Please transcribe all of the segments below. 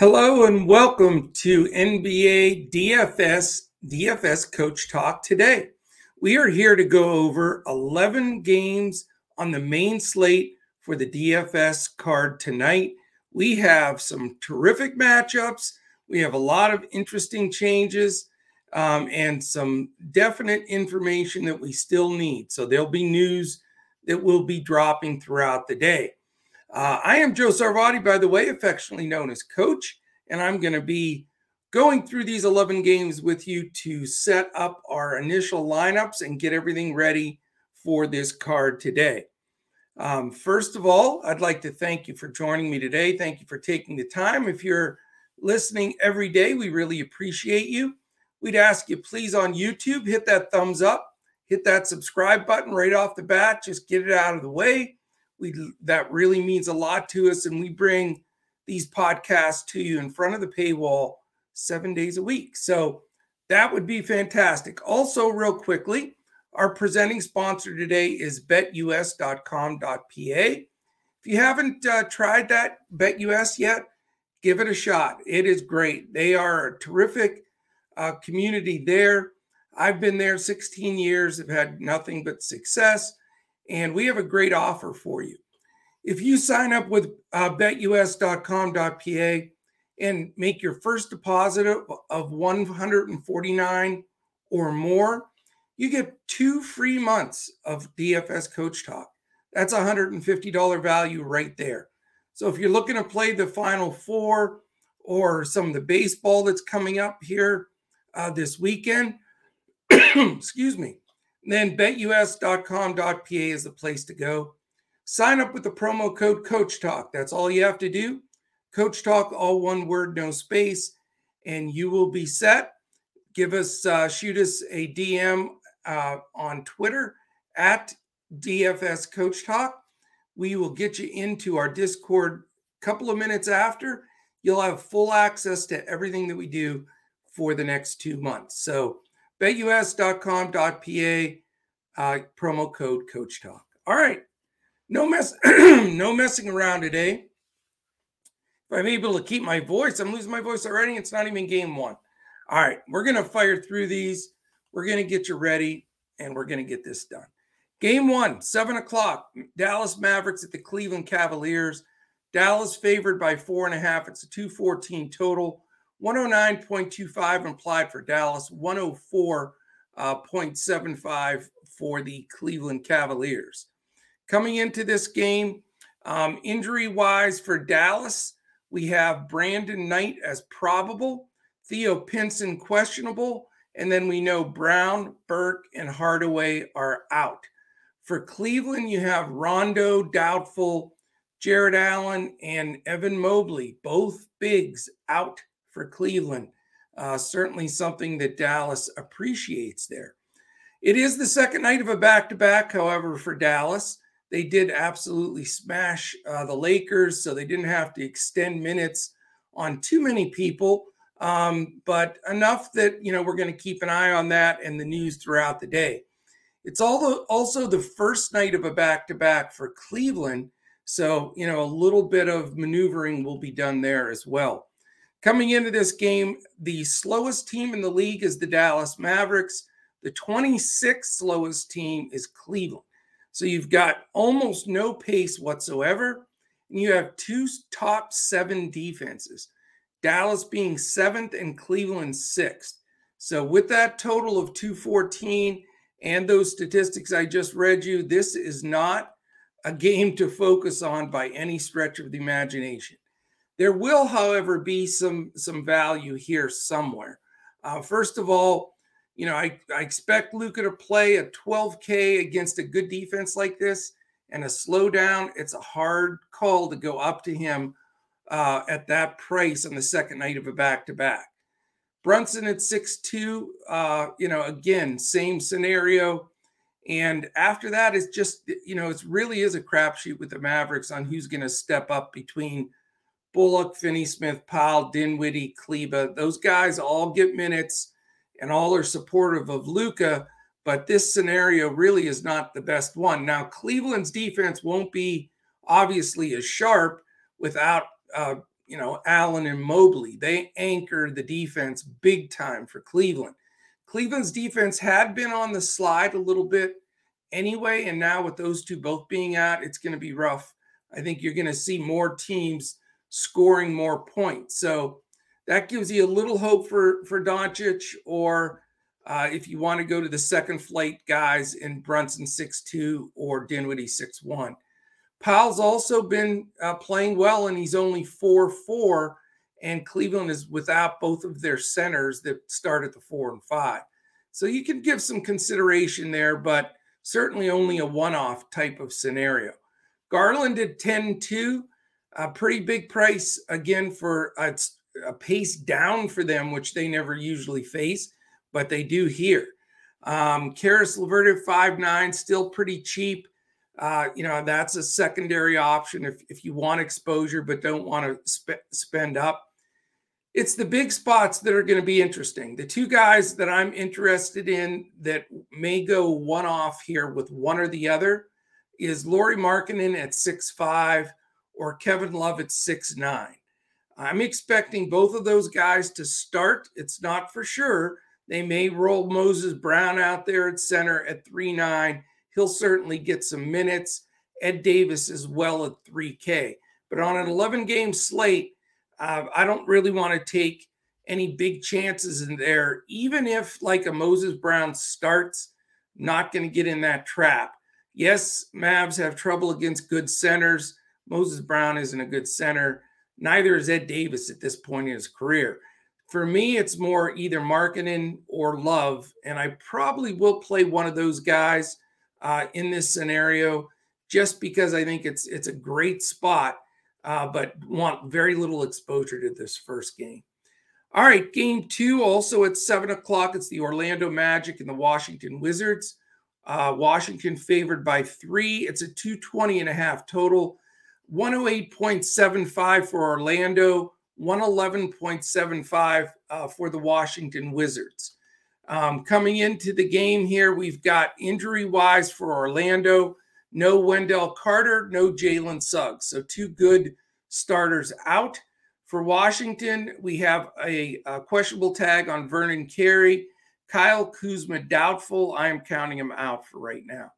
Hello and welcome to NBA DFS DFS Coach Talk today. We are here to go over 11 games on the main slate for the DFS card tonight. We have some terrific matchups. We have a lot of interesting changes um, and some definite information that we still need. So there'll be news that will be dropping throughout the day. Uh, I am Joe Sarvati, by the way, affectionately known as Coach, and I'm going to be going through these 11 games with you to set up our initial lineups and get everything ready for this card today. Um, first of all, I'd like to thank you for joining me today. Thank you for taking the time. If you're listening every day, we really appreciate you. We'd ask you please on YouTube, hit that thumbs up, hit that subscribe button right off the bat, just get it out of the way we that really means a lot to us, and we bring these podcasts to you in front of the paywall seven days a week. So that would be fantastic. Also, real quickly, our presenting sponsor today is betus.com.pa. If you haven't uh, tried that BetUS yet, give it a shot. It is great. They are a terrific uh, community there. I've been there 16 years, have had nothing but success and we have a great offer for you. If you sign up with uh, betus.com.pa and make your first deposit of, of 149 or more, you get two free months of DFS Coach Talk. That's $150 value right there. So if you're looking to play the Final Four or some of the baseball that's coming up here uh, this weekend, excuse me, then betus.com.pa is the place to go. Sign up with the promo code Coach Talk. That's all you have to do. Coach Talk, all one word, no space, and you will be set. Give us, uh, shoot us a DM uh, on Twitter at DFS Coach Talk. We will get you into our Discord a couple of minutes after. You'll have full access to everything that we do for the next two months. So betus.com.pa, uh, promo code Coach Talk. All right. No mess, no messing around today. If I'm able to keep my voice, I'm losing my voice already. It's not even game one. All right, we're gonna fire through these. We're gonna get you ready, and we're gonna get this done. Game one, seven o'clock. Dallas Mavericks at the Cleveland Cavaliers. Dallas favored by four and a half. It's a 214 total. 109.25 implied for Dallas, 104.75 for the Cleveland Cavaliers. Coming into this game, um, injury wise for Dallas, we have Brandon Knight as probable, Theo Pinson questionable, and then we know Brown, Burke, and Hardaway are out. For Cleveland, you have Rondo doubtful, Jarrett Allen, and Evan Mobley, both bigs out for Cleveland. Uh, certainly something that Dallas appreciates there. It is the second night of a back to back, however, for Dallas. They did absolutely smash uh, the Lakers, so they didn't have to extend minutes on too many people, um, but enough that, you know, we're going to keep an eye on that and the news throughout the day. It's also the first night of a back to back for Cleveland. So, you know, a little bit of maneuvering will be done there as well. Coming into this game, the slowest team in the league is the Dallas Mavericks. The 26th slowest team is Cleveland. So you've got almost no pace whatsoever. And you have two top seven defenses, Dallas being seventh and Cleveland sixth. So with that total of 214 and those statistics I just read you, this is not a game to focus on by any stretch of the imagination. There will, however, be some some value here somewhere. Uh, first of all, you know, I, I expect Luka to play a 12K against a good defense like this and a slowdown. It's a hard call to go up to him uh, at that price on the second night of a back to back. Brunson at six two. uh, you know, again, same scenario. And after that, it's just, you know, it really is a crapshoot with the Mavericks on who's going to step up between Bullock, Finney Smith, Powell, Dinwiddie, Kleber. Those guys all get minutes and all are supportive of Luka, but this scenario really is not the best one. Now, Cleveland's defense won't be obviously as sharp without uh, you know, Allen and Mobley. They anchor the defense big time for Cleveland. Cleveland's defense had been on the slide a little bit anyway. And now with those two both being out, it's going to be rough. I think you're going to see more teams scoring more points. So that gives you a little hope for for Doncic, or uh, if you want to go to the second flight guys in Brunson six two or Dinwiddie six one. Powell's also been uh, playing well, and he's only four four. And Cleveland is without both of their centers that start at the four and five. So you can give some consideration there, but certainly only a one off type of scenario. Garland at 10 2, a pretty big price again for a, a pace down for them, which they never usually face, but they do here. Um, Caris LeVert at 5 9, still pretty cheap. Uh, you know, that's a secondary option if, if you want exposure but don't want to sp- spend up. It's the big spots that are going to be interesting. The two guys that I'm interested in that may go one off here with one or the other is Lauri Markkanen at six five or Kevin Love at six nine. I'm expecting both of those guys to start. It's not for sure. They may roll Moses Brown out there at center at three nine. He'll certainly get some minutes. Ed Davis as well at 3K. But on an 11 game slate, uh, I don't really want to take any big chances in there, even if like a Moses Brown starts, not going to get in that trap. Yes, Mavs have trouble against good centers. Moses Brown isn't a good center. Neither is Ed Davis at this point in his career. For me, it's more either Markkanen or Love, and I probably will play one of those guys uh, in this scenario, just because I think it's it's a great spot, uh, but want very little exposure to this first game. All right, game two also at seven o'clock. It's the Orlando Magic and the Washington Wizards. Uh, Washington favored by three. It's a 220 and a half total. 108.75 for Orlando, 111.75 uh, for the Washington Wizards. Um, coming into the game here, we've got injury wise for Orlando no Wendell Carter, no Jalen Suggs. So, two good starters out. For Washington, we have a, a questionable tag on Vernon Carey Kyle Kuzma, doubtful. I am counting him out for right now.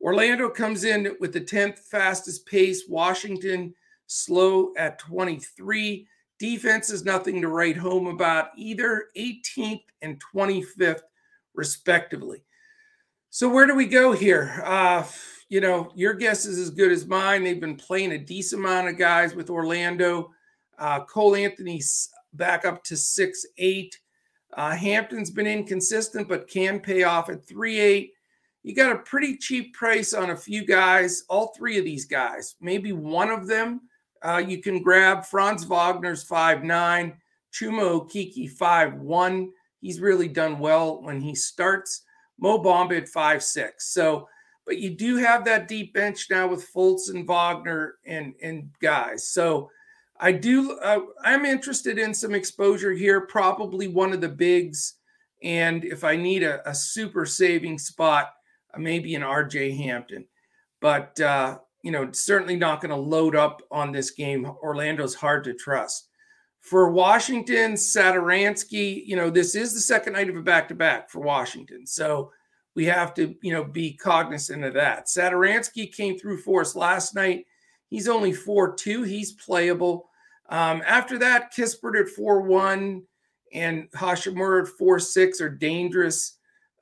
Orlando comes in with the 10th fastest pace. Washington slow at 23. Defense is nothing to write home about either 18th and 25th, respectively. So, where do we go here? Uh, you know, your guess is as good as mine. They've been playing a decent amount of guys with Orlando. Uh, Cole Anthony's back up to six eight. Uh, Hampton's been inconsistent, but can pay off at 3 8. You got a pretty cheap price on a few guys, all three of these guys. Maybe one of them uh, you can grab. Franz Wagner's 5 9, Chuma Okeke 5 1. He's really done well when he starts. Mo Bamba at 5 6. So, but you do have that deep bench now with Fultz and Wagner and, and guys. So, I do. Uh, I'm interested in some exposure here. Probably one of the bigs, and if I need a, a super saving spot, maybe an RJ Hampton. But uh, you know, certainly not going to load up on this game. Orlando's hard to trust. For Washington, Satoransky, you know, this is the second night of a back-to-back for Washington, so we have to, you know, be cognizant of that. Satoransky came through for us last night He's only 4 2. He's playable. Um, after that, Kispert at 4 1 and Hachimura at 4 6 are dangerous,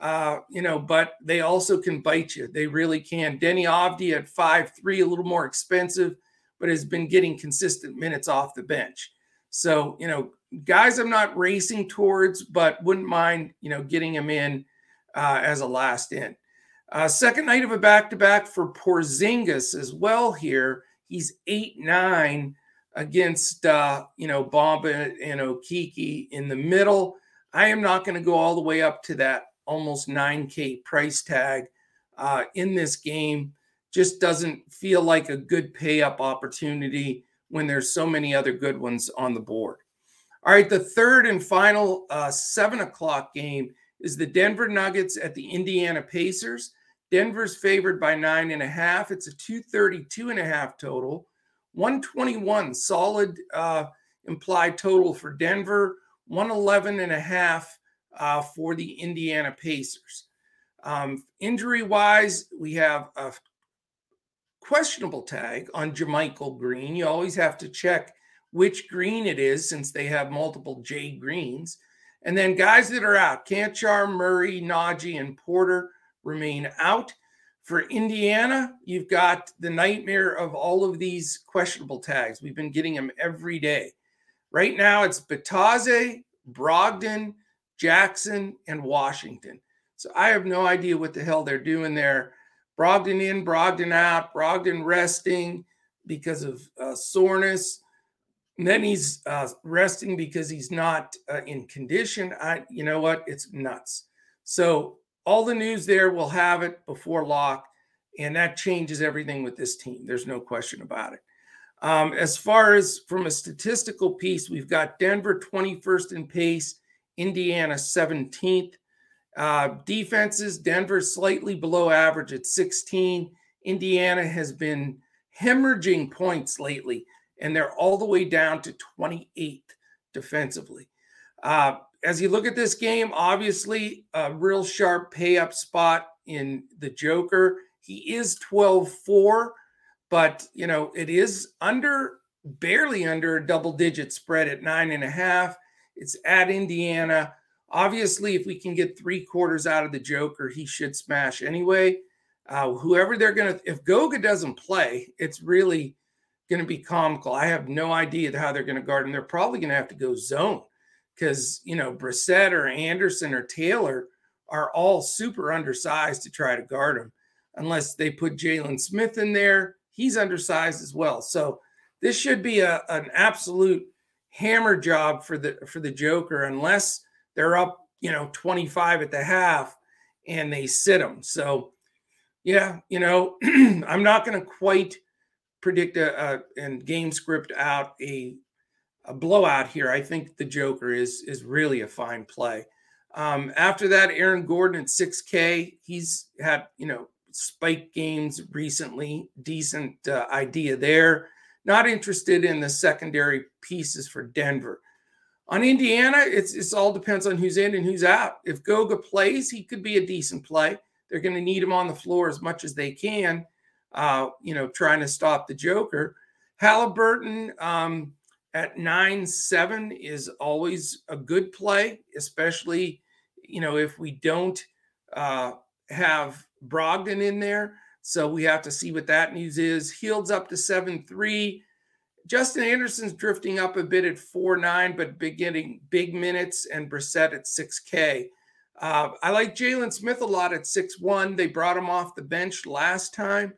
uh, you know, but they also can bite you. They really can. Deni Avdija at 5 3, a little more expensive, but has been getting consistent minutes off the bench. So, you know, guys I'm not racing towards, but wouldn't mind, you know, getting him in uh, as a last in. Uh, second night of a back to back for Porzingis as well here. He's eight nine against uh, you know Bamba and Okeke in the middle. I am not going to go all the way up to that almost 9K price tag uh, in this game. Just doesn't feel like a good pay up opportunity when there's so many other good ones on the board. All right, the third and final uh, seven o'clock game is the Denver Nuggets at the Indiana Pacers. Denver's favored by nine and a half. It's a 232 and a half total. 121, solid, uh, implied total for Denver, 111 and a half uh, for the Indiana Pacers. Um, injury wise, we have a questionable tag on JaMychal Green. You always have to check which green it is since they have multiple J greens. And then guys that are out, Cancar, Murray, Nnaji, and Porter remain out. For Indiana, you've got the nightmare of all of these questionable tags. We've been getting them every day. Right now, it's Bitadze, Brogdon, Jackson, and Washington. So I have no idea what the hell they're doing there. Brogdon in, Brogdon out, Brogdon resting because of uh, soreness. And then he's uh, resting because he's not uh, in condition. I, you know what? It's nuts. So all the news there, we'll have it before lock, and that changes everything with this team. There's no question about it. Um, as far as from a statistical piece, we've got Denver 21st in pace, Indiana 17th. Uh, defenses, Denver slightly below average at 16. Indiana has been hemorrhaging points lately and they're all the way down to 28th defensively. Uh, as you look at this game, obviously a real sharp pay up spot in the Joker. He is 12 4, but you know, it is under barely under a double digit spread at nine and a half. It's at Indiana. Obviously, if we can get three quarters out of the Joker, he should smash anyway. Uh, whoever they're going to, if Goga doesn't play, it's really going to be comical. I have no idea how they're going to guard him. They're probably going to have to go zone because, you know, Brissett or Anderson or Taylor are all super undersized to try to guard him unless they put Jalen Smith in there. He's undersized as well. So this should be a, an absolute hammer job for the for the Joker unless they're up, you know, 25 at the half and they sit them. So yeah, you know, I'm not going to quite predict a, a, and game script out a a blowout here. I think the Joker is is really a fine play. Um, after that, Aaron Gordon at 6K. He's had you know spike games recently. Decent uh, idea there. Not interested in the secondary pieces for Denver. On Indiana, it's it's all depends on who's in and who's out. If Goga plays, he could be a decent play. They're going to need him on the floor as much as they can uh, you know, trying to stop the Joker. Halliburton um, at nine seven is always a good play, especially you know if we don't uh, have Brogdon in there. So we have to see what that news is. Hield's up to seven three. Justin Anderson's drifting up a bit at four nine, but beginning big minutes, and Brissett at six K. Uh, I like Jalen Smith a lot at six one. They brought him off the bench last time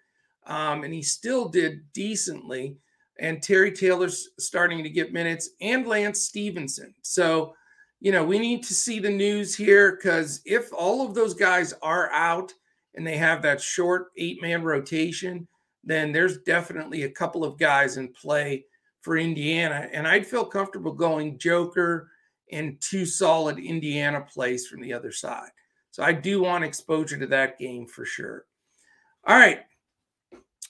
um, and he still did decently. And Terry Taylor's starting to get minutes, and Lance Stephenson. So, you know, we need to see the news here because if all of those guys are out and they have that short eight man rotation, then there's definitely a couple of guys in play for Indiana. And I'd feel comfortable going Joker and two solid Indiana plays from the other side. So I do want exposure to that game for sure. All right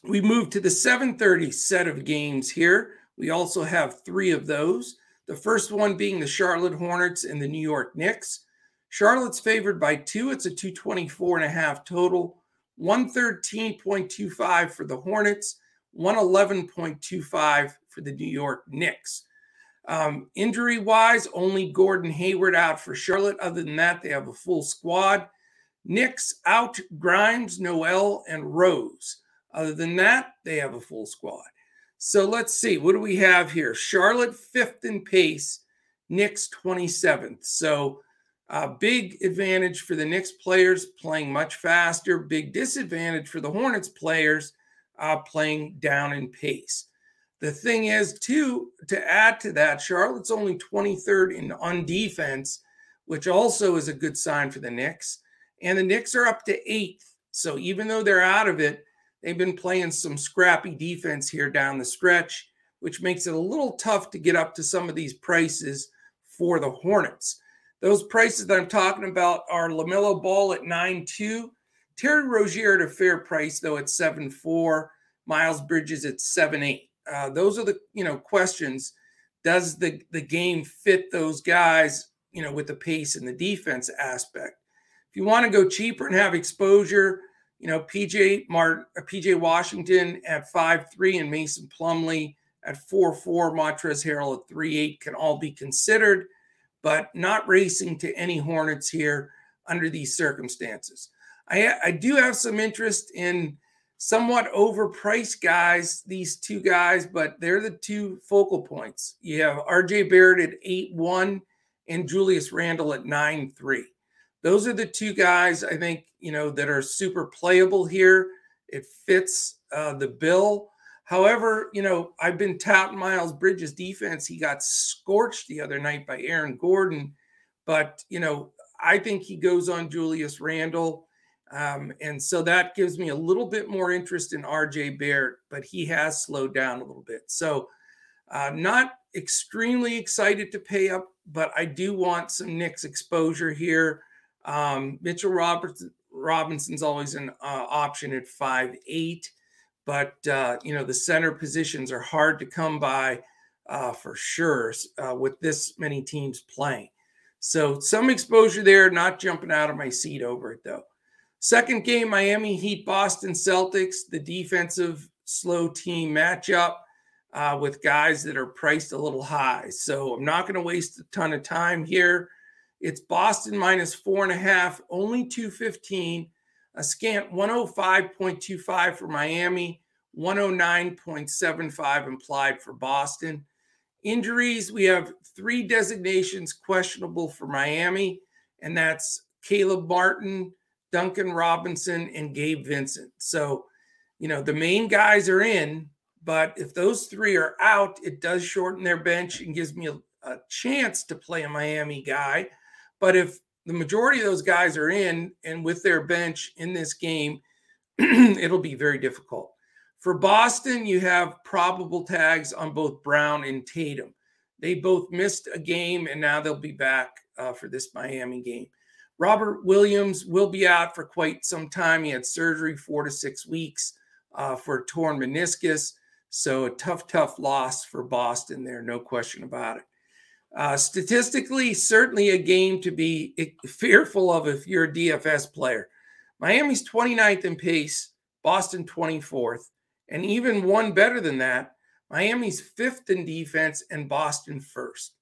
we move to the 7:30 set of games here. We also have three of those. The first one being the Charlotte Hornets and the New York Knicks. Charlotte's favored by two. It's a 224 and a half total. 113.25 for the Hornets, 111.25 for the New York Knicks. Um, injury wise, only Gordon Hayward out for Charlotte. Other than that, they have a full squad. Knicks out Grimes, Noel, and Rose. Other than that, they have a full squad. So let's see. What do we have here? Charlotte fifth in pace, Knicks 27th. So uh, big advantage for the Knicks players playing much faster. Big disadvantage for the Hornets players uh, playing down in pace. The thing is, too, to add to that, Charlotte's only 23rd in on defense, which also is a good sign for the Knicks. And the Knicks are up to eighth. So even though they're out of it, They've been playing some scrappy defense here down the stretch, which makes it a little tough to get up to some of these prices for the Hornets. Those prices that I'm talking about are LaMelo Ball at 9.2, Terry Rozier at a fair price, though, at 7.4, Miles Bridges at 7.8. Uh, those are the you know questions. Does the, the game fit those guys, you know, with the pace and the defense aspect? If you want to go cheaper and have exposure, you know, PJ Mart, uh, PJ Washington at five three and Mason Plumlee at four four, Montrezl Harrell at three eight can all be considered, but not racing to any Hornets here under these circumstances. I, I do have some interest in somewhat overpriced guys, these two guys, but they're the two focal points. You have RJ Barrett at 8 1 and Julius Randle at 9 3. Those are the two guys I think, you know, that are super playable here. It fits uh, the bill. However, you know, I've been touting Miles Bridges' defense. He got scorched the other night by Aaron Gordon, but, you know, I think he goes on Julius Randle. Um, and so that gives me a little bit more interest in RJ Barrett, but he has slowed down a little bit. So, uh, not extremely excited to pay up, but I do want some Knicks exposure here. Um, Mitchell Robertson, Robinson's always an uh, option at five eight, but uh, you know the center positions are hard to come by uh, for sure uh, with this many teams playing. So some exposure there, not jumping out of my seat over it though. Second game, Miami Heat, Boston Celtics, the defensive slow team matchup uh, with guys that are priced a little high. So I'm not going to waste a ton of time here. It's Boston minus four and a half, only 215, a scant 105.25 for Miami, 109.75 implied for Boston. Injuries, we have three designations questionable for Miami, and that's Caleb Martin, Duncan Robinson, and Gabe Vincent. So, you know, the main guys are in, but if those three are out, it does shorten their bench and gives me a, a chance to play a Miami guy. But if the majority of those guys are in and with their bench in this game, it'll be very difficult. For Boston, you have probable tags on both Brown and Tatum. They both missed a game and now they'll be back uh, for this Miami game. Robert Williams will be out for quite some time. He had surgery four to six weeks uh, for torn meniscus. So a tough, tough loss for Boston there, no question about it. Uh, statistically, certainly a game to be fearful of if you're a DFS player. Miami's 29th in pace, Boston 24th, and even one better than that, Miami's fifth in defense and Boston first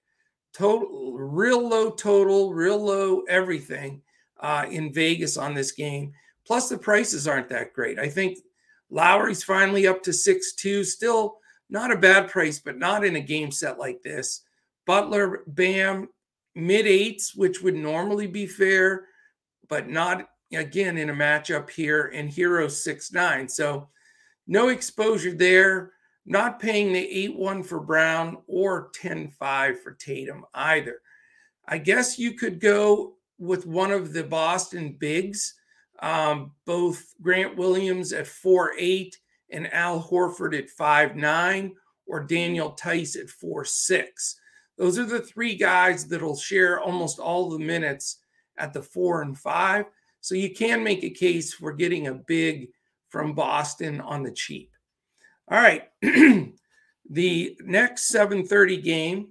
total, real low total, real low everything uh, in Vegas on this game. Plus, the prices aren't that great. I think Lowry's finally up to six two, still not a bad price, but not in a game set like this. Butler, Bam, mid eights, which would normally be fair, but not again in a matchup here. And Herro six nine, so no exposure there not paying the 8 1 for Brown or 10 5 for Tatum either. I guess you could go with one of the Boston bigs, um, both Grant Williams at 4 8 and Al Horford at 5 9 or Daniel Theis at 4 6. Those are the three guys that'll share almost all the minutes at the four and five. So you can make a case for getting a big from Boston on the cheap. All right. the next 7:30 game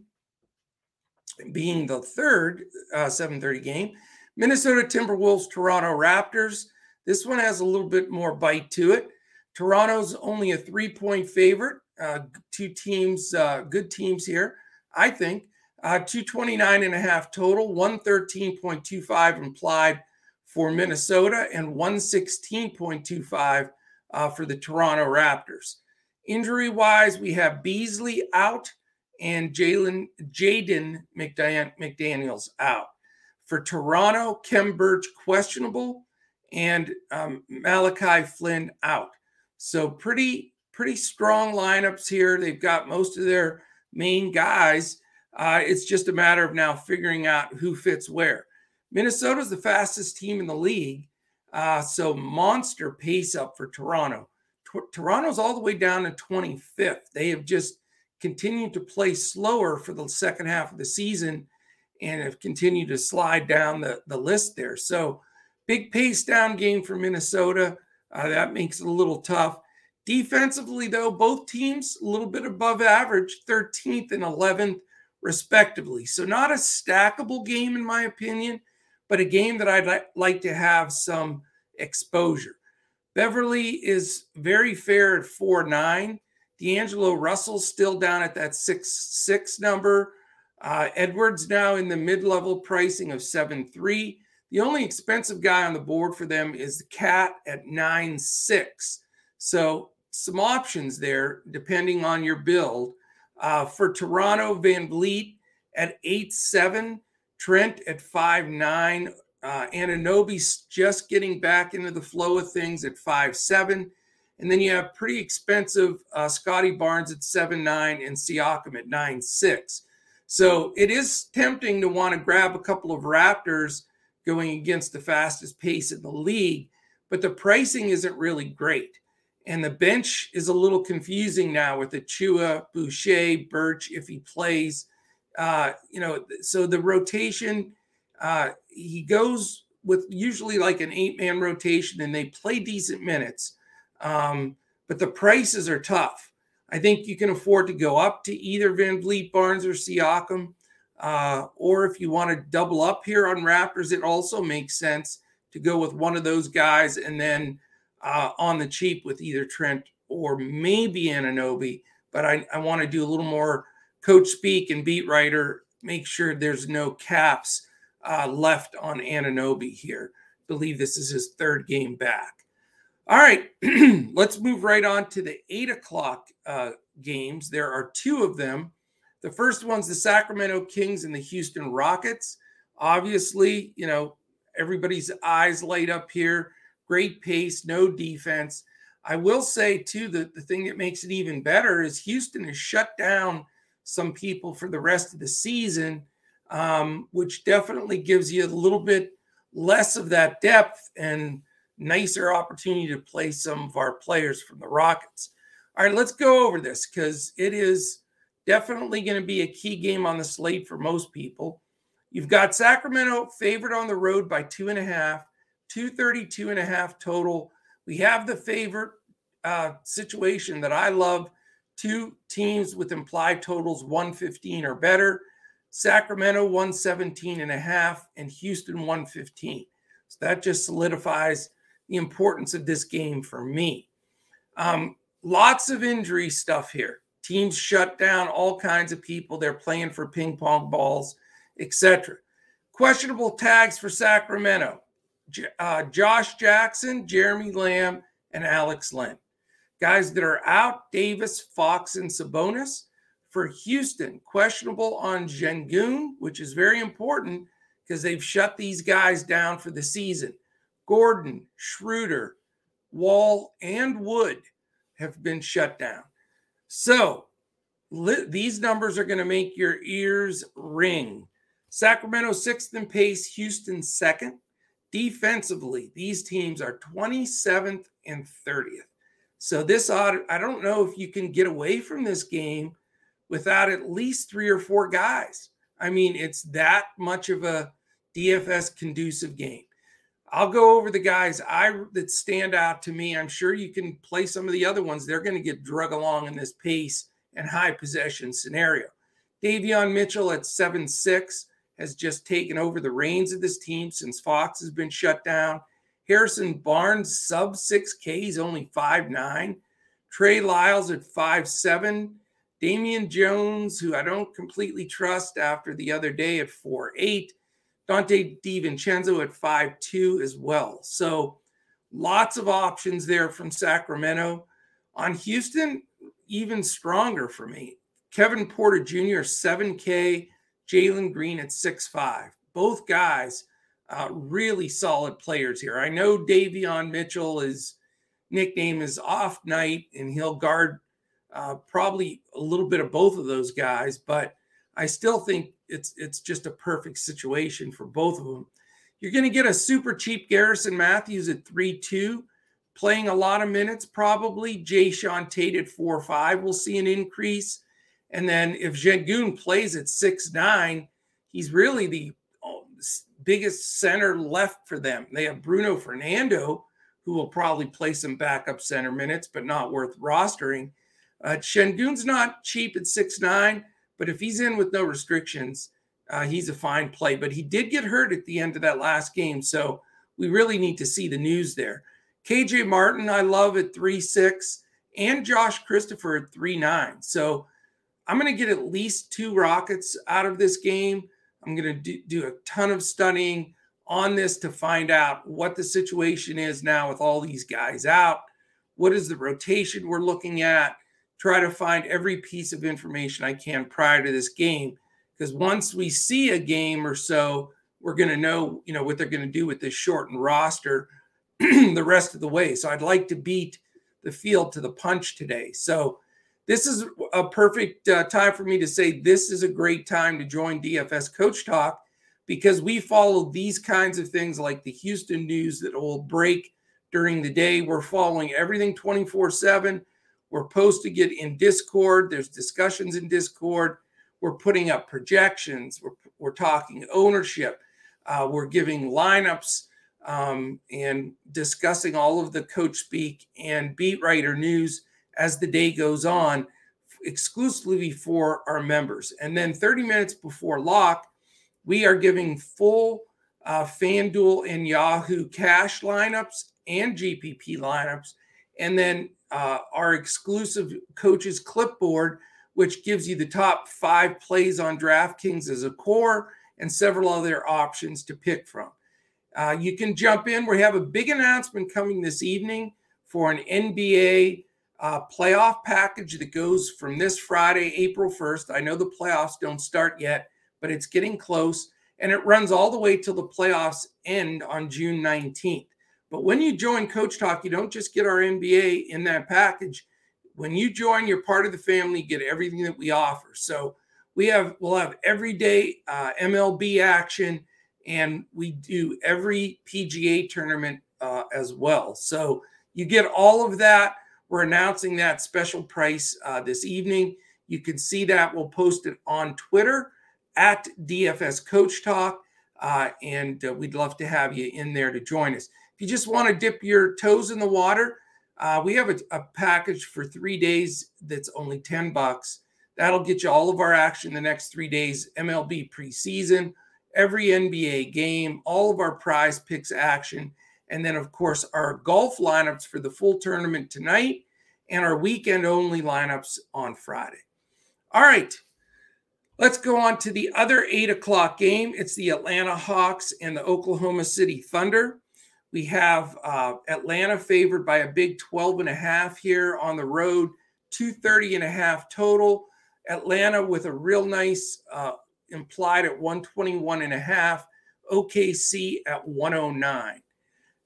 being the third uh, 7:30 game, Minnesota Timberwolves Toronto Raptors. This one has a little bit more bite to it. Toronto's only a 3-point favorite. Uh, two teams uh, good teams here, I think. Uh, 229 and a half total, 113.25 implied for Minnesota and 116.25 uh, for the Toronto Raptors. Injury wise, we have Beasley out and Jalen Jaden McDan- McDaniels out. For Toronto, Khem Birch questionable and um, Malachi Flynn out. So pretty pretty strong lineups here. They've got most of their main guys. Uh, it's just a matter of now figuring out who fits where. Minnesota's the fastest team in the league, uh, so monster pace up for Toronto. Toronto's all the way down to 25th. They have just continued to play slower for the second half of the season and have continued to slide down the, the list there. So, big pace down game for Minnesota. Uh, that makes it a little tough. Defensively, though, both teams a little bit above average, 13th and 11th, respectively. So, not a stackable game, in my opinion, but a game that I'd li- like to have some exposure. Beverley is very fair at 4 9. D'Angelo Russell's still down at that 6 6 number. Uh, Edwards now in the mid level pricing of 7 3. The only expensive guy on the board for them is the Cat at 9 6. So some options there depending on your build. Uh, for Toronto, VanVleet at 8 7, Trent at 5 9, uh, Anunoby's just getting back into the flow of things at 5 7. And then you have pretty expensive uh, Scottie Barnes at 7 9 and Siakam at 9 6. So it is tempting to want to grab a couple of Raptors going against the fastest pace in the league, but the pricing isn't really great. And the bench is a little confusing now with Achiuwa, Boucher, Birch, if he plays. Uh, you know, so the rotation, uh, he goes with usually like an eight man rotation and they play decent minutes. Um, but the prices are tough. I think you can afford to go up to either VanVleet, Barnes, or Siakam. Uh, or if you want to double up here on Raptors, it also makes sense to go with one of those guys and then uh, on the cheap with either Trent or maybe Anunoby. But I, I want to do a little more coach speak and beat writer, make sure there's no caps uh, left on Anunoby here. believe this is his third game back. All right, let's move right on to the eight o'clock uh, games. There are two of them. The first one's the Sacramento Kings and the Houston Rockets. Obviously, you know, everybody's eyes light up here great pace, no defense. I will say, too, that the thing that makes it even better is Houston has shut down some people for the rest of the season, um, which definitely gives you a little bit less of that depth and nicer opportunity to play some of our players from the Rockets. All right, let's go over this because it is definitely going to be a key game on the slate for most people. You've got Sacramento favored on the road by two and a half. 232 and a half total. We have the favorite uh, situation that I love two teams with implied totals 115 or better. Sacramento 117 and a half and Houston 115. So that just solidifies the importance of this game for me. Um, lots of injury stuff here. Teams shut down all kinds of people. They're playing for ping pong balls, etc. Questionable tags for Sacramento uh, Josh Jackson, Jeremy Lamb, and Alex Len. Guys that are out Davis, Fox, and Sabonis. For Houston, questionable on Sengun, which is very important because they've shut these guys down for the season. Gordon, Schroeder, Wall, and Wood have been shut down. So li- these numbers are going to make your ears ring. Sacramento sixth in pace, Houston second. Defensively, these teams are 27th and 30th. So this odd, I don't know if you can get away from this game without at least three or four guys. I mean, it's that much of a DFS conducive game. I'll go over the guys I that stand out to me. I'm sure you can play some of the other ones. They're going to get drug along in this pace and high possession scenario. Davion Mitchell at seven six has just taken over the reins of this team since Fox has been shut down. Harrison Barnes, sub 6K, he's only five nine. Trey Lyles at five seven. Damian Jones, who I don't completely trust after the other day at four eight. Donte DiVincenzo at five two as well. So lots of options there from Sacramento. On Houston, even stronger for me. Kevin Porter Jr., 7K. Jalen Green at six five. Both guys, uh, really solid players here. I know Davion Mitchell is nickname is off night, and he'll guard uh, probably a little bit of both of those guys, but I still think it's it's just a perfect situation for both of them. You're going to get a super cheap Garrison Matthews at 3 2, playing a lot of minutes, probably. Jae'Sean Tate at 4 5. We'll see an increase. And then if Sengun plays at six nine, he's really the oh, biggest center left for them. They have Bruno Fernando, who will probably play some backup center minutes, but not worth rostering. Uh, Sengun's not cheap at six nine, but if he's in with no restrictions, uh, he's a fine play. But he did get hurt at the end of that last game, so we really need to see the news there. KJ Martin, I love at three six, and Josh Christopher at three nine. So I'm going to get at least two Rockets out of this game. I'm going to do, do, a ton of studying on this to find out what the situation is now with all these guys out. What is the rotation we're looking at? Try to find every piece of information I can prior to this game. Because once we see a game or so, we're going to know, you know, what they're going to do with this shortened roster the rest of the way. So I'd like to beat the field to the punch today. So this is a perfect uh, time for me to say this is a great time to join DFS Coach Talk because we follow these kinds of things like the Houston news that will break during the day. We're following everything 24 7. We're posting it in Discord. There's discussions in Discord. We're putting up projections. We're, we're talking ownership. Uh, we're giving lineups um, and discussing all of the coach speak and beat writer news as the day goes on, exclusively for our members. And then 30 minutes before lock, we are giving full uh, FanDuel and Yahoo cash lineups and GPP lineups. And then uh, our exclusive coaches clipboard, which gives you the top five plays on DraftKings as a core and several other options to pick from. Uh, you can jump in. We have a big announcement coming this evening for an NBA uh, playoff package that goes from this Friday, April 1st. I know the playoffs don't start yet, but it's getting close and it runs all the way till the playoffs end on June 19th. But when you join Coach Talk, you don't just get our NBA in that package. When you join, you're part of the family, you get everything that we offer. So we have we'll have everyday uh, MLB action and we do every PGA tournament uh, as well. So you get all of that. We're announcing that special price uh, this evening. You can see that. We'll post it on Twitter at DFS Coach Talk. Uh, and uh, we'd love to have you in there to join us. If you just want to dip your toes in the water, uh, we have a, a, package for three days that's only 10 bucks. That'll get you all of our action the next three days MLB preseason, every NBA game, all of our PrizePicks action, and then, of course, our golf lineups for the full tournament tonight and our weekend only lineups on Friday. All right, let's go on to the other eight o'clock game. It's the Atlanta Hawks and the Oklahoma City Thunder. We have uh, Atlanta favored by a big 12 and a half here on the road, 230 and a half total. Atlanta with a real nice uh, implied at 121 and a half, OKC at 109.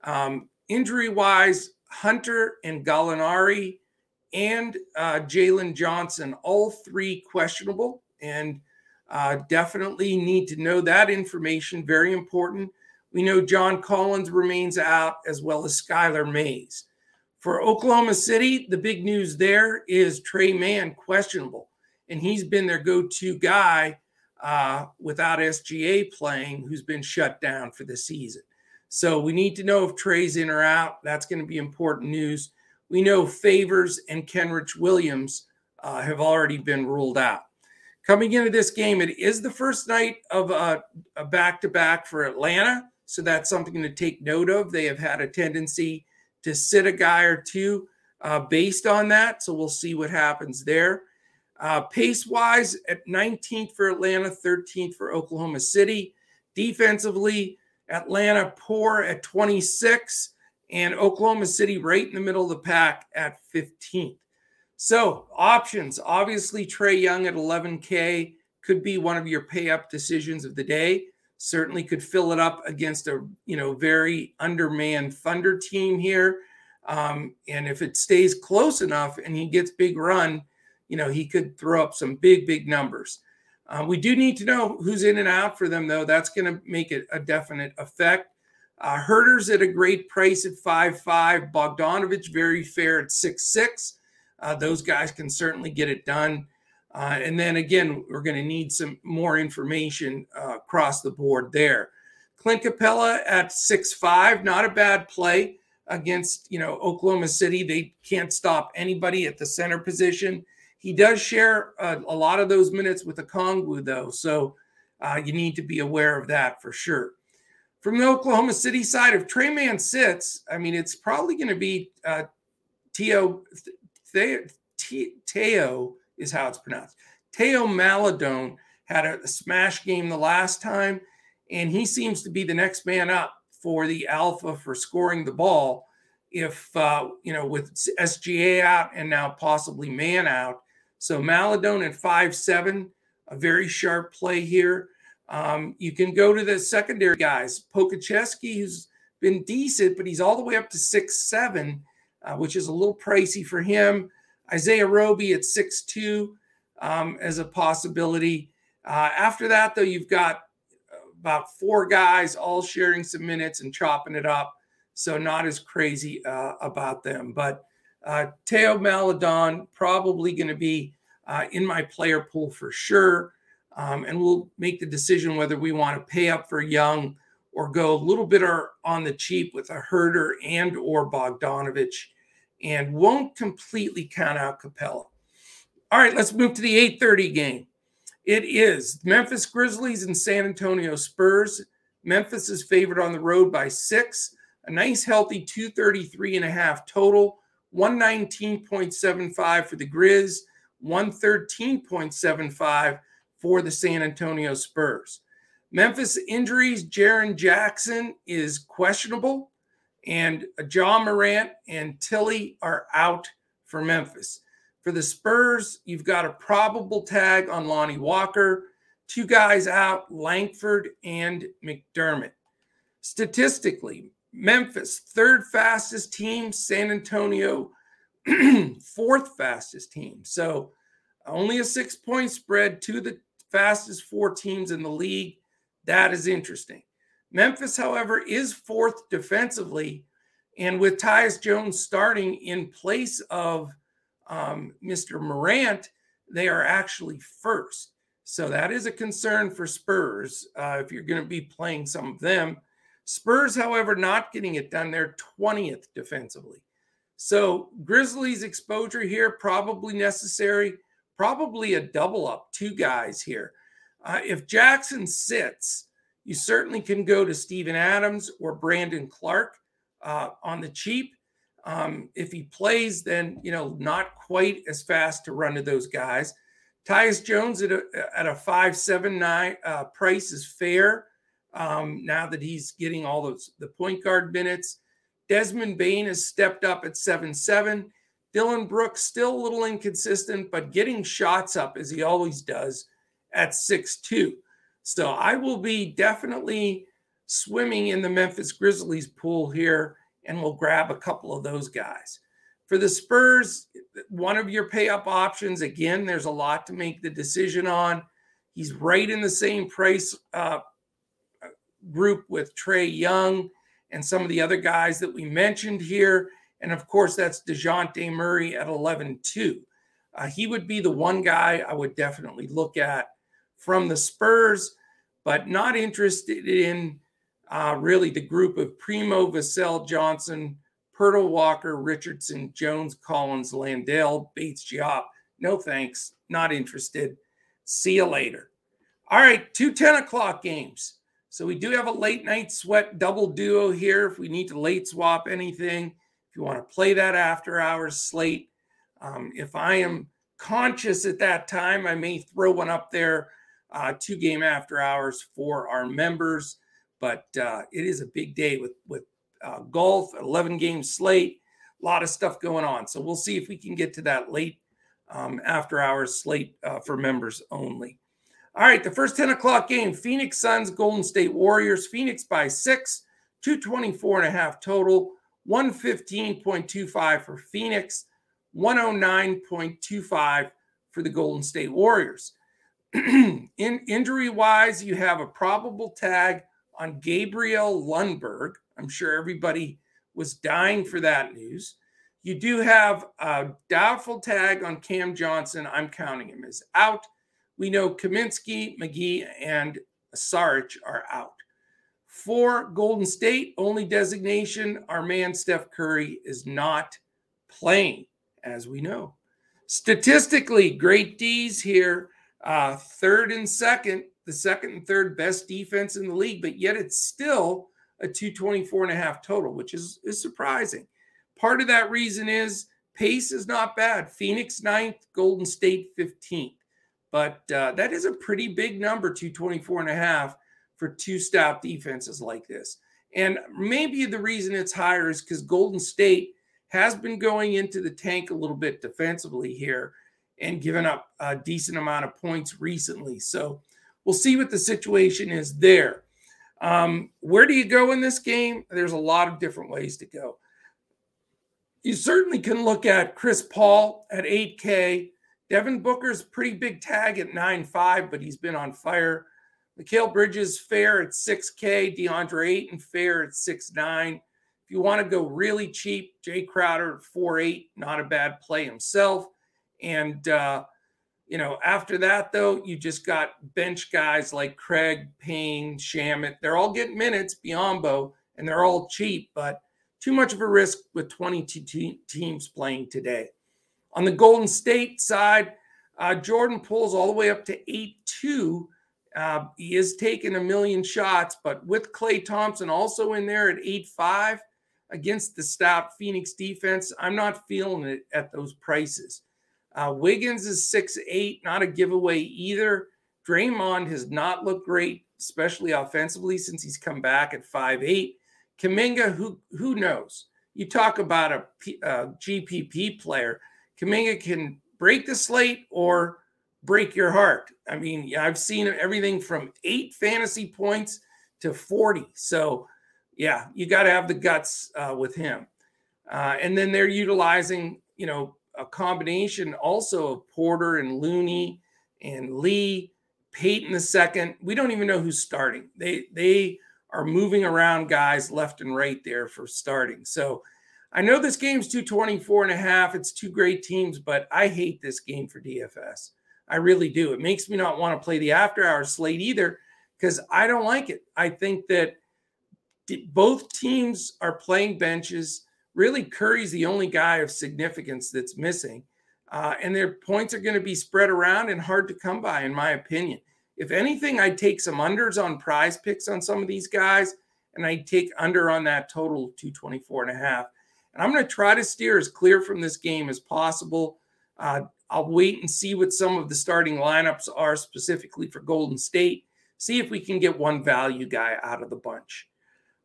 Um, injury wise, Hunter and Gallinari and uh, Jalen Johnson, all three questionable, and uh, definitely need to know that information. Very important. We know John Collins remains out, as well as Skylar Mays. For Oklahoma City, the big news there is Tre Mann questionable, and he's been their go to guy uh, without SGA playing, who's been shut down for the season. So we need to know if Tre's in or out. That's going to be important news. We know Favors and Kenrich Williams uh, have already been ruled out. Coming into this game, it is the first night of a back to back for Atlanta. So that's something to take note of. They have had a tendency to sit a guy or two uh, based on that. So we'll see what happens there. Uh, pace wise, at 19th for Atlanta, 13th for Oklahoma City. Defensively, Atlanta poor at 26, and Oklahoma City right in the middle of the pack at 15th. So, options obviously, Trae Young at 11K could be one of your pay up decisions of the day. Certainly could fill it up against a you know very undermanned Thunder team here. Um, and if it stays close enough and he gets big run, you know, he could throw up some big, big numbers. Uh, we do need to know who's in and out for them, though. That's going to make it a definite effect. Uh, Huerter's at a great price at five five. Bogdanovic very fair at six six. Uh, those guys can certainly get it done. Uh, and then again, we're going to need some more information uh, across the board there. Clint Capela at six five, not a bad play. against you know Oklahoma City. They can't stop anybody at the center position. He does share a, a lot of those minutes with the Okongwu though, so uh, you need to be aware of that for sure. From the Oklahoma City side, if Tre Mann sits, I mean it's probably going to be uh, Teo Teo is how it's pronounced. Teo Maledon had a smash game the last time, and he seems to be the next man up for the alpha for scoring the ball. If uh, you know, with SGA out and now possibly man out, so Maledon at five seven, a very sharp play here. Um, you can go to the secondary guys. Pokusevski, who's been decent, but he's all the way up to six seven, uh, which is a little pricey for him. Isaiah Roby at six two um, as a possibility. Uh, after that, though, you've got about four guys all sharing some minutes and chopping it up. So not as crazy uh, about them. But uh, Teo Maledon probably going to be uh, in my player pool for sure. Um, and we'll make the decision whether we want to pay up for Young or go a little bit on the cheap with a Huerter and or Bogdanovic and won't completely count out Capela. All right, let's move to the 8:30 game. It is Memphis Grizzlies and San Antonio Spurs. Memphis is favored on the road by six, a nice healthy 233 and a half total, 119.75 for the Grizz, 113.75 for the San Antonio Spurs. Memphis injuries, Jaren Jackson is questionable, and Ja Morant and Tillie are out for Memphis. For the Spurs, you've got a probable tag on Lonnie Walker, two guys out, Langford and McDermott. Statistically, Memphis, third fastest team, San Antonio, fourth fastest team. So only a six point spread to the fastest four teams in the league. That is interesting. Memphis, however, is fourth defensively. And with Tyus Jones starting in place of um, Mr. Morant, they are actually first. So that is a concern for Spurs uh, if you're going to be playing some of them. Spurs, however, not getting it done. They're 20th defensively. So Grizzlies exposure here probably necessary. Probably a double up, two guys here. Uh, if Jackson sits, you certainly can go to Steven Adams or Brandon Clarke uh, on the cheap. Um, if he plays, then you know not quite as fast to run to those guys. Tyus Jones at a at a five seven nine uh, price is fair. Um, now that he's getting all those the point guard minutes, Desmond Bane has stepped up at seven seven. Dillon Brooks still a little inconsistent, but getting shots up as he always does at six two. So I will be definitely swimming in the Memphis Grizzlies pool here and we'll grab a couple of those guys. For the Spurs, one of your pay up options, again, there's a lot to make the decision on. He's right in the same price uh, group with Trae Young and some of the other guys that we mentioned here. And of course, that's DeJounte Murray at 11 2. Uh, he would be the one guy I would definitely look at from the Spurs, but not interested in uh, really the group of Primo, Vassell, Johnson, Poeltl, Walker, Richardson, Jones, Collins, Landale, Bates, Diop. No thanks. Not interested. See you later. All right, two 10 o'clock games. So we do have a late night sweat double duo here if we need to late swap anything. If you want to play that after hours slate, um, if I am conscious at that time, I may throw one up there, uh, two game after hours for our members. But uh, it is a big day with with uh, golf, 11 game slate, a lot of stuff going on. So we'll see if we can get to that late um, after hours slate uh, for members only. All right, the first 10 o'clock game Phoenix Suns, Golden State Warriors. Phoenix by six, 224 and a half total, 115.25 for Phoenix, 109.25 for the Golden State Warriors. In injury wise, you have a probable tag on Gabriel Lundberg. I'm sure everybody was dying for that news. You do have a doubtful tag on Cam Johnson. I'm counting him as out. We know Kaminsky, McGee, and Saric are out. For Golden State, only designation, our man Steph Curry is not playing, as we know. Statistically, great D's here, uh, third and second, the second and third best defense in the league, but yet it's still a 224 and a half total, which is, is surprising. Part of that reason is pace is not bad. Phoenix ninth, Golden State 15th. But uh, that is a pretty big number, 224 and a half for two stop defenses like this. And maybe the reason it's higher is because Golden State has been going into the tank a little bit defensively here and given up a decent amount of points recently. So we'll see what the situation is there. Um, where do you go in this game? There's a lot of different ways to go. You certainly can look at Chris Paul at 8K. Devin Booker's pretty big tag at 9.5, but he's been on fire. Mikal Bridges fair at 6K, DeAndre Ayton fair at 6.9. If you want to go really cheap, Jay Crowder at 4.8, not a bad play himself. And uh, you know, after that, though, you just got bench guys like Craig, Payne, Shamet. They're all getting minutes, Biyombo, and they're all cheap, but too much of a risk with 22 teams playing today. On the Golden State side, uh, Jordan Poole's all the way up to 8 2. Uh, he is taking a million shots, but with Klay Thompson also in there at 8 5 against the stout Phoenix defense, I'm not feeling it at those prices. Uh, Wiggins is six eight, not a giveaway either. Draymond has not looked great, especially offensively, since he's come back at five eight. Kuminga, who who knows? You talk about a, GPP player. Kuminga can break the slate or break your heart. I mean, I've seen everything from eight fantasy points to 40. So, yeah, you got to have the guts uh, with him. Uh, and then they're utilizing, you know, a combination also of Porter and Looney and Lee, Payton the second. We don't even know who's starting. They they are moving around guys left and right there for starting. So I know this game's 224 and a half. It's two great teams, but I hate this game for DFS. I really do. It makes me not want to play the after hours slate either because I don't like it. I think that both teams are playing benches really Curry's the only guy of significance that's missing. Uh, and their points are going to be spread around and hard to come by, in my opinion. If anything, I'd take some unders on PrizePicks on some of these guys, and I'd take under on that total 224 and a half. And I'm going to try to steer as clear from this game as possible. Uh, I'll wait and see what some of the starting lineups are specifically for Golden State. See if we can get one value guy out of the bunch.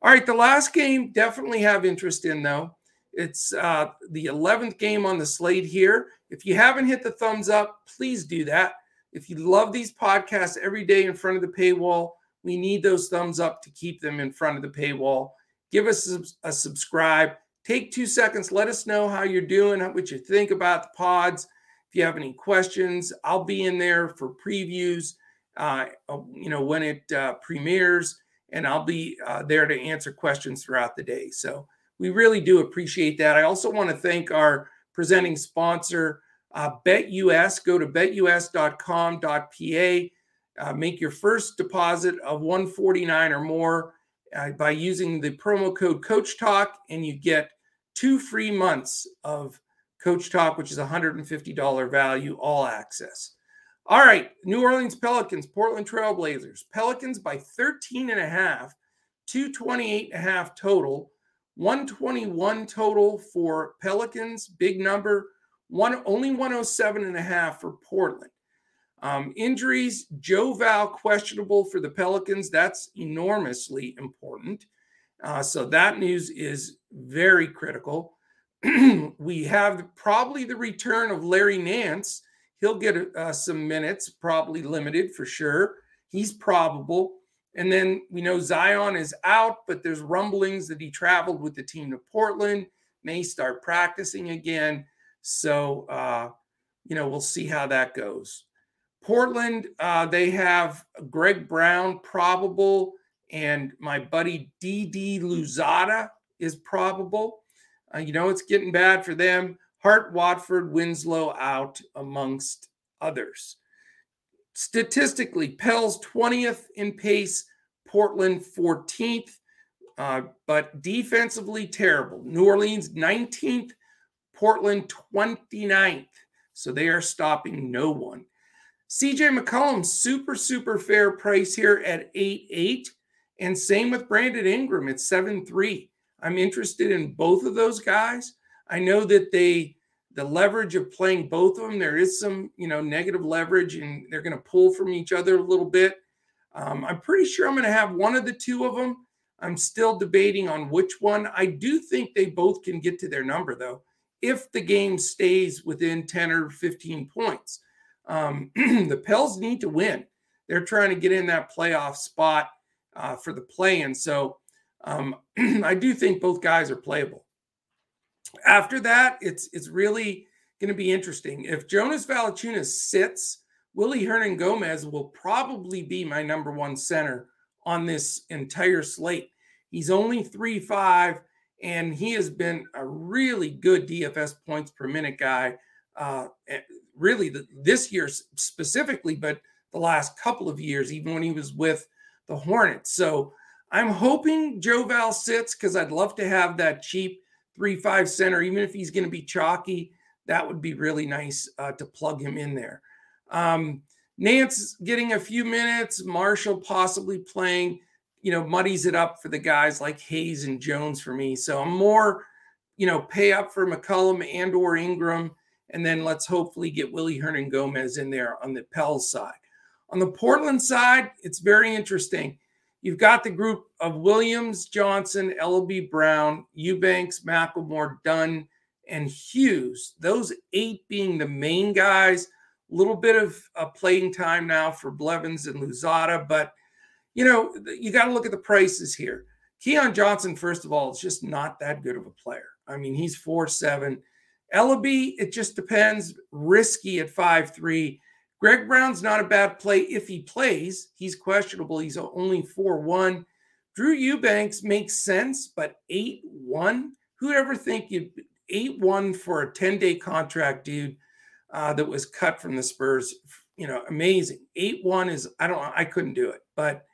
All right, the last game definitely have interest in though. It's uh, the 11th game on the slate here. If you haven't hit the thumbs up, please do that. If you love these podcasts every day in front of the paywall, we need those thumbs up to keep them in front of the paywall. Give us a, a subscribe. Take two seconds. Let us know how you're doing, what you think about the pods. If you have any questions, I'll be in there for previews. Uh, you know when it uh, premieres, and I'll be uh, there to answer questions throughout the day. So we really do appreciate that. I also want to thank our presenting sponsor, uh, BetUS. Go to betus.com.pa. Uh, make your first deposit of 149 or more uh, by using the promo code Coach Talk, and you get two free months of Coach Talk, which is $150 value, all access. All right, New Orleans Pelicans, Portland Trailblazers. Pelicans by 13 and a half, 228 and a half total. 121 total for Pelicans, big number. One only 107 and a half for Portland. Um, injuries, Joe Val questionable for the Pelicans. That's enormously important. Uh, so that news is very critical. we have probably the return of Larry Nance. He'll get uh, some minutes, probably limited for sure. He's probable. And then we know Zion is out, but there's rumblings that he traveled with the team to Portland, may start practicing again. So, uh, you know, we'll see how that goes. Portland, uh, they have Greg Brown probable, and my buddy Didi Louzada is probable. Uh, you know, it's getting bad for them. Hart, Watford, Winslow out amongst others. Statistically, Pell's 20th in pace, Portland 14th, uh, but defensively terrible. New Orleans 19th, Portland 29th. So they are stopping no one. CJ McCollum, super, super fair price here at 8 8. And same with Brandon Ingram at 7 3. I'm interested in both of those guys. I know that they, the leverage of playing both of them, there is some, you know, negative leverage and they're going to pull from each other a little bit. Um, I'm pretty sure I'm going to have one of the two of them. I'm still debating on which one. I do think they both can get to their number, though, if the game stays within 10 or 15 points. Um, the Pels need to win. They're trying to get in that playoff spot uh, for the play in. So um, I do think both guys are playable. After that, it's it's really going to be interesting. If Jonas Valanciunas sits, Willy Hernangomez will probably be my number one center on this entire slate. He's only three five, and he has been a really good DFS points per minute guy. Uh, really, the, this year specifically, but the last couple of years, even when he was with the Hornets. So I'm hoping Joe Val sits because I'd love to have that cheap three five center, even if he's going to be chalky. That would be really nice uh, to plug him in there. Um, Nance getting a few minutes, Marshall possibly playing, you know, muddies it up for the guys like Hayes and Jones for me. So I'm more, you know, pay up for McCollum and or Ingram, and then let's hopefully get Willy Hernangomez in there on the Pels side. On the Portland side, it's very interesting. You've got the group of Williams, Johnson, Elleby Brown, Eubanks, McLemore, Dunn, and Hughes. Those eight being the main guys. A little bit of uh, playing time now for Blevins and Louzada, but you know you got to look at the prices here. Keon Johnson, first of all, is just not that good of a player. I mean, he's four seven. Elleby, it just depends. Risky at five three. Greg Brown's not a bad play if he plays. He's questionable. He's only 4 1. Drew Eubanks makes sense, but 8 1? Who'd ever think you'd 8 1 for a 10 day contract, dude, uh, that was cut from the Spurs? You know, amazing. 8 1 is, I don't, I couldn't do it, but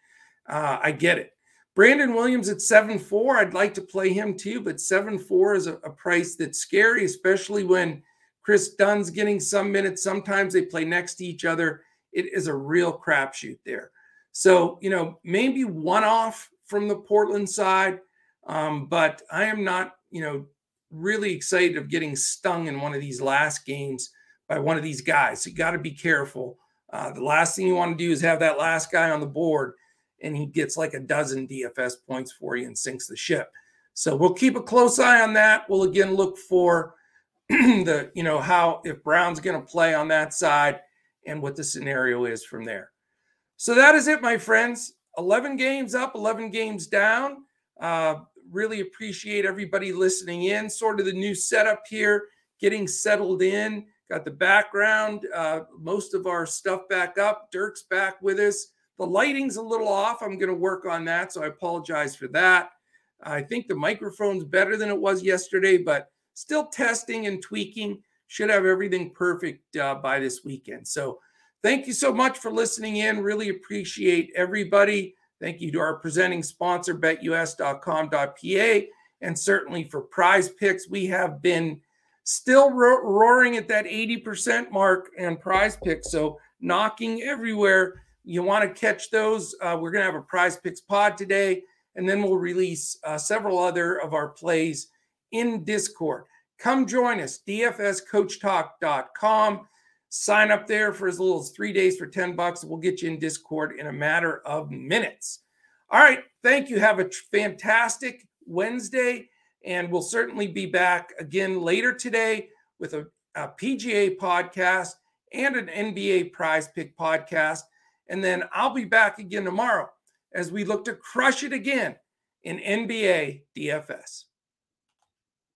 uh, I get it. Brandon Williams at 7 4. I'd like to play him too, but 7 4 is a, a price that's scary, especially when Kris Dunn's getting some minutes. Sometimes they play next to each other. It is a real crapshoot there. So, you know, maybe one off from the Portland side, um, but I am not, you know, really excited of getting stung in one of these last games by one of these guys. So you got to be careful. Uh, the last thing you want to do is have that last guy on the board and he gets like a dozen DFS points for you and sinks the ship. So we'll keep a close eye on that. We'll again look for the you know how if Brown's going to play on that side and what the scenario is from there. So that is it, my friends. 11 games up, 11 games down. Uh, really appreciate everybody listening in. Sort of the new setup here, getting settled in. Got the background, uh, most of our stuff back up. Dirk's back with us. The lighting's a little off. I'm going to work on that, so I apologize for that. I think the microphone's better than it was yesterday, but still testing and tweaking. Should have everything perfect uh, by this weekend. So, thank you so much for listening in. Really appreciate everybody. Thank you to our presenting sponsor, betus.com.pa, and certainly for PrizePicks. We have been still ro- roaring at that 80% mark and PrizePicks. So, knocking everywhere. You want to catch those? Uh, we're going to have a PrizePicks pod today, and then we'll release uh, several other of our plays in Discord. Come join us, dfscoachtalk.com. Sign up there for as little as three days for 10 bucks. We'll get you in Discord in a matter of minutes. All right. Thank you. Have a fantastic Wednesday. And we'll certainly be back again later today with a, a PGA podcast and an NBA prize pick podcast. And then I'll be back again tomorrow as we look to crush it again in NBA DFS.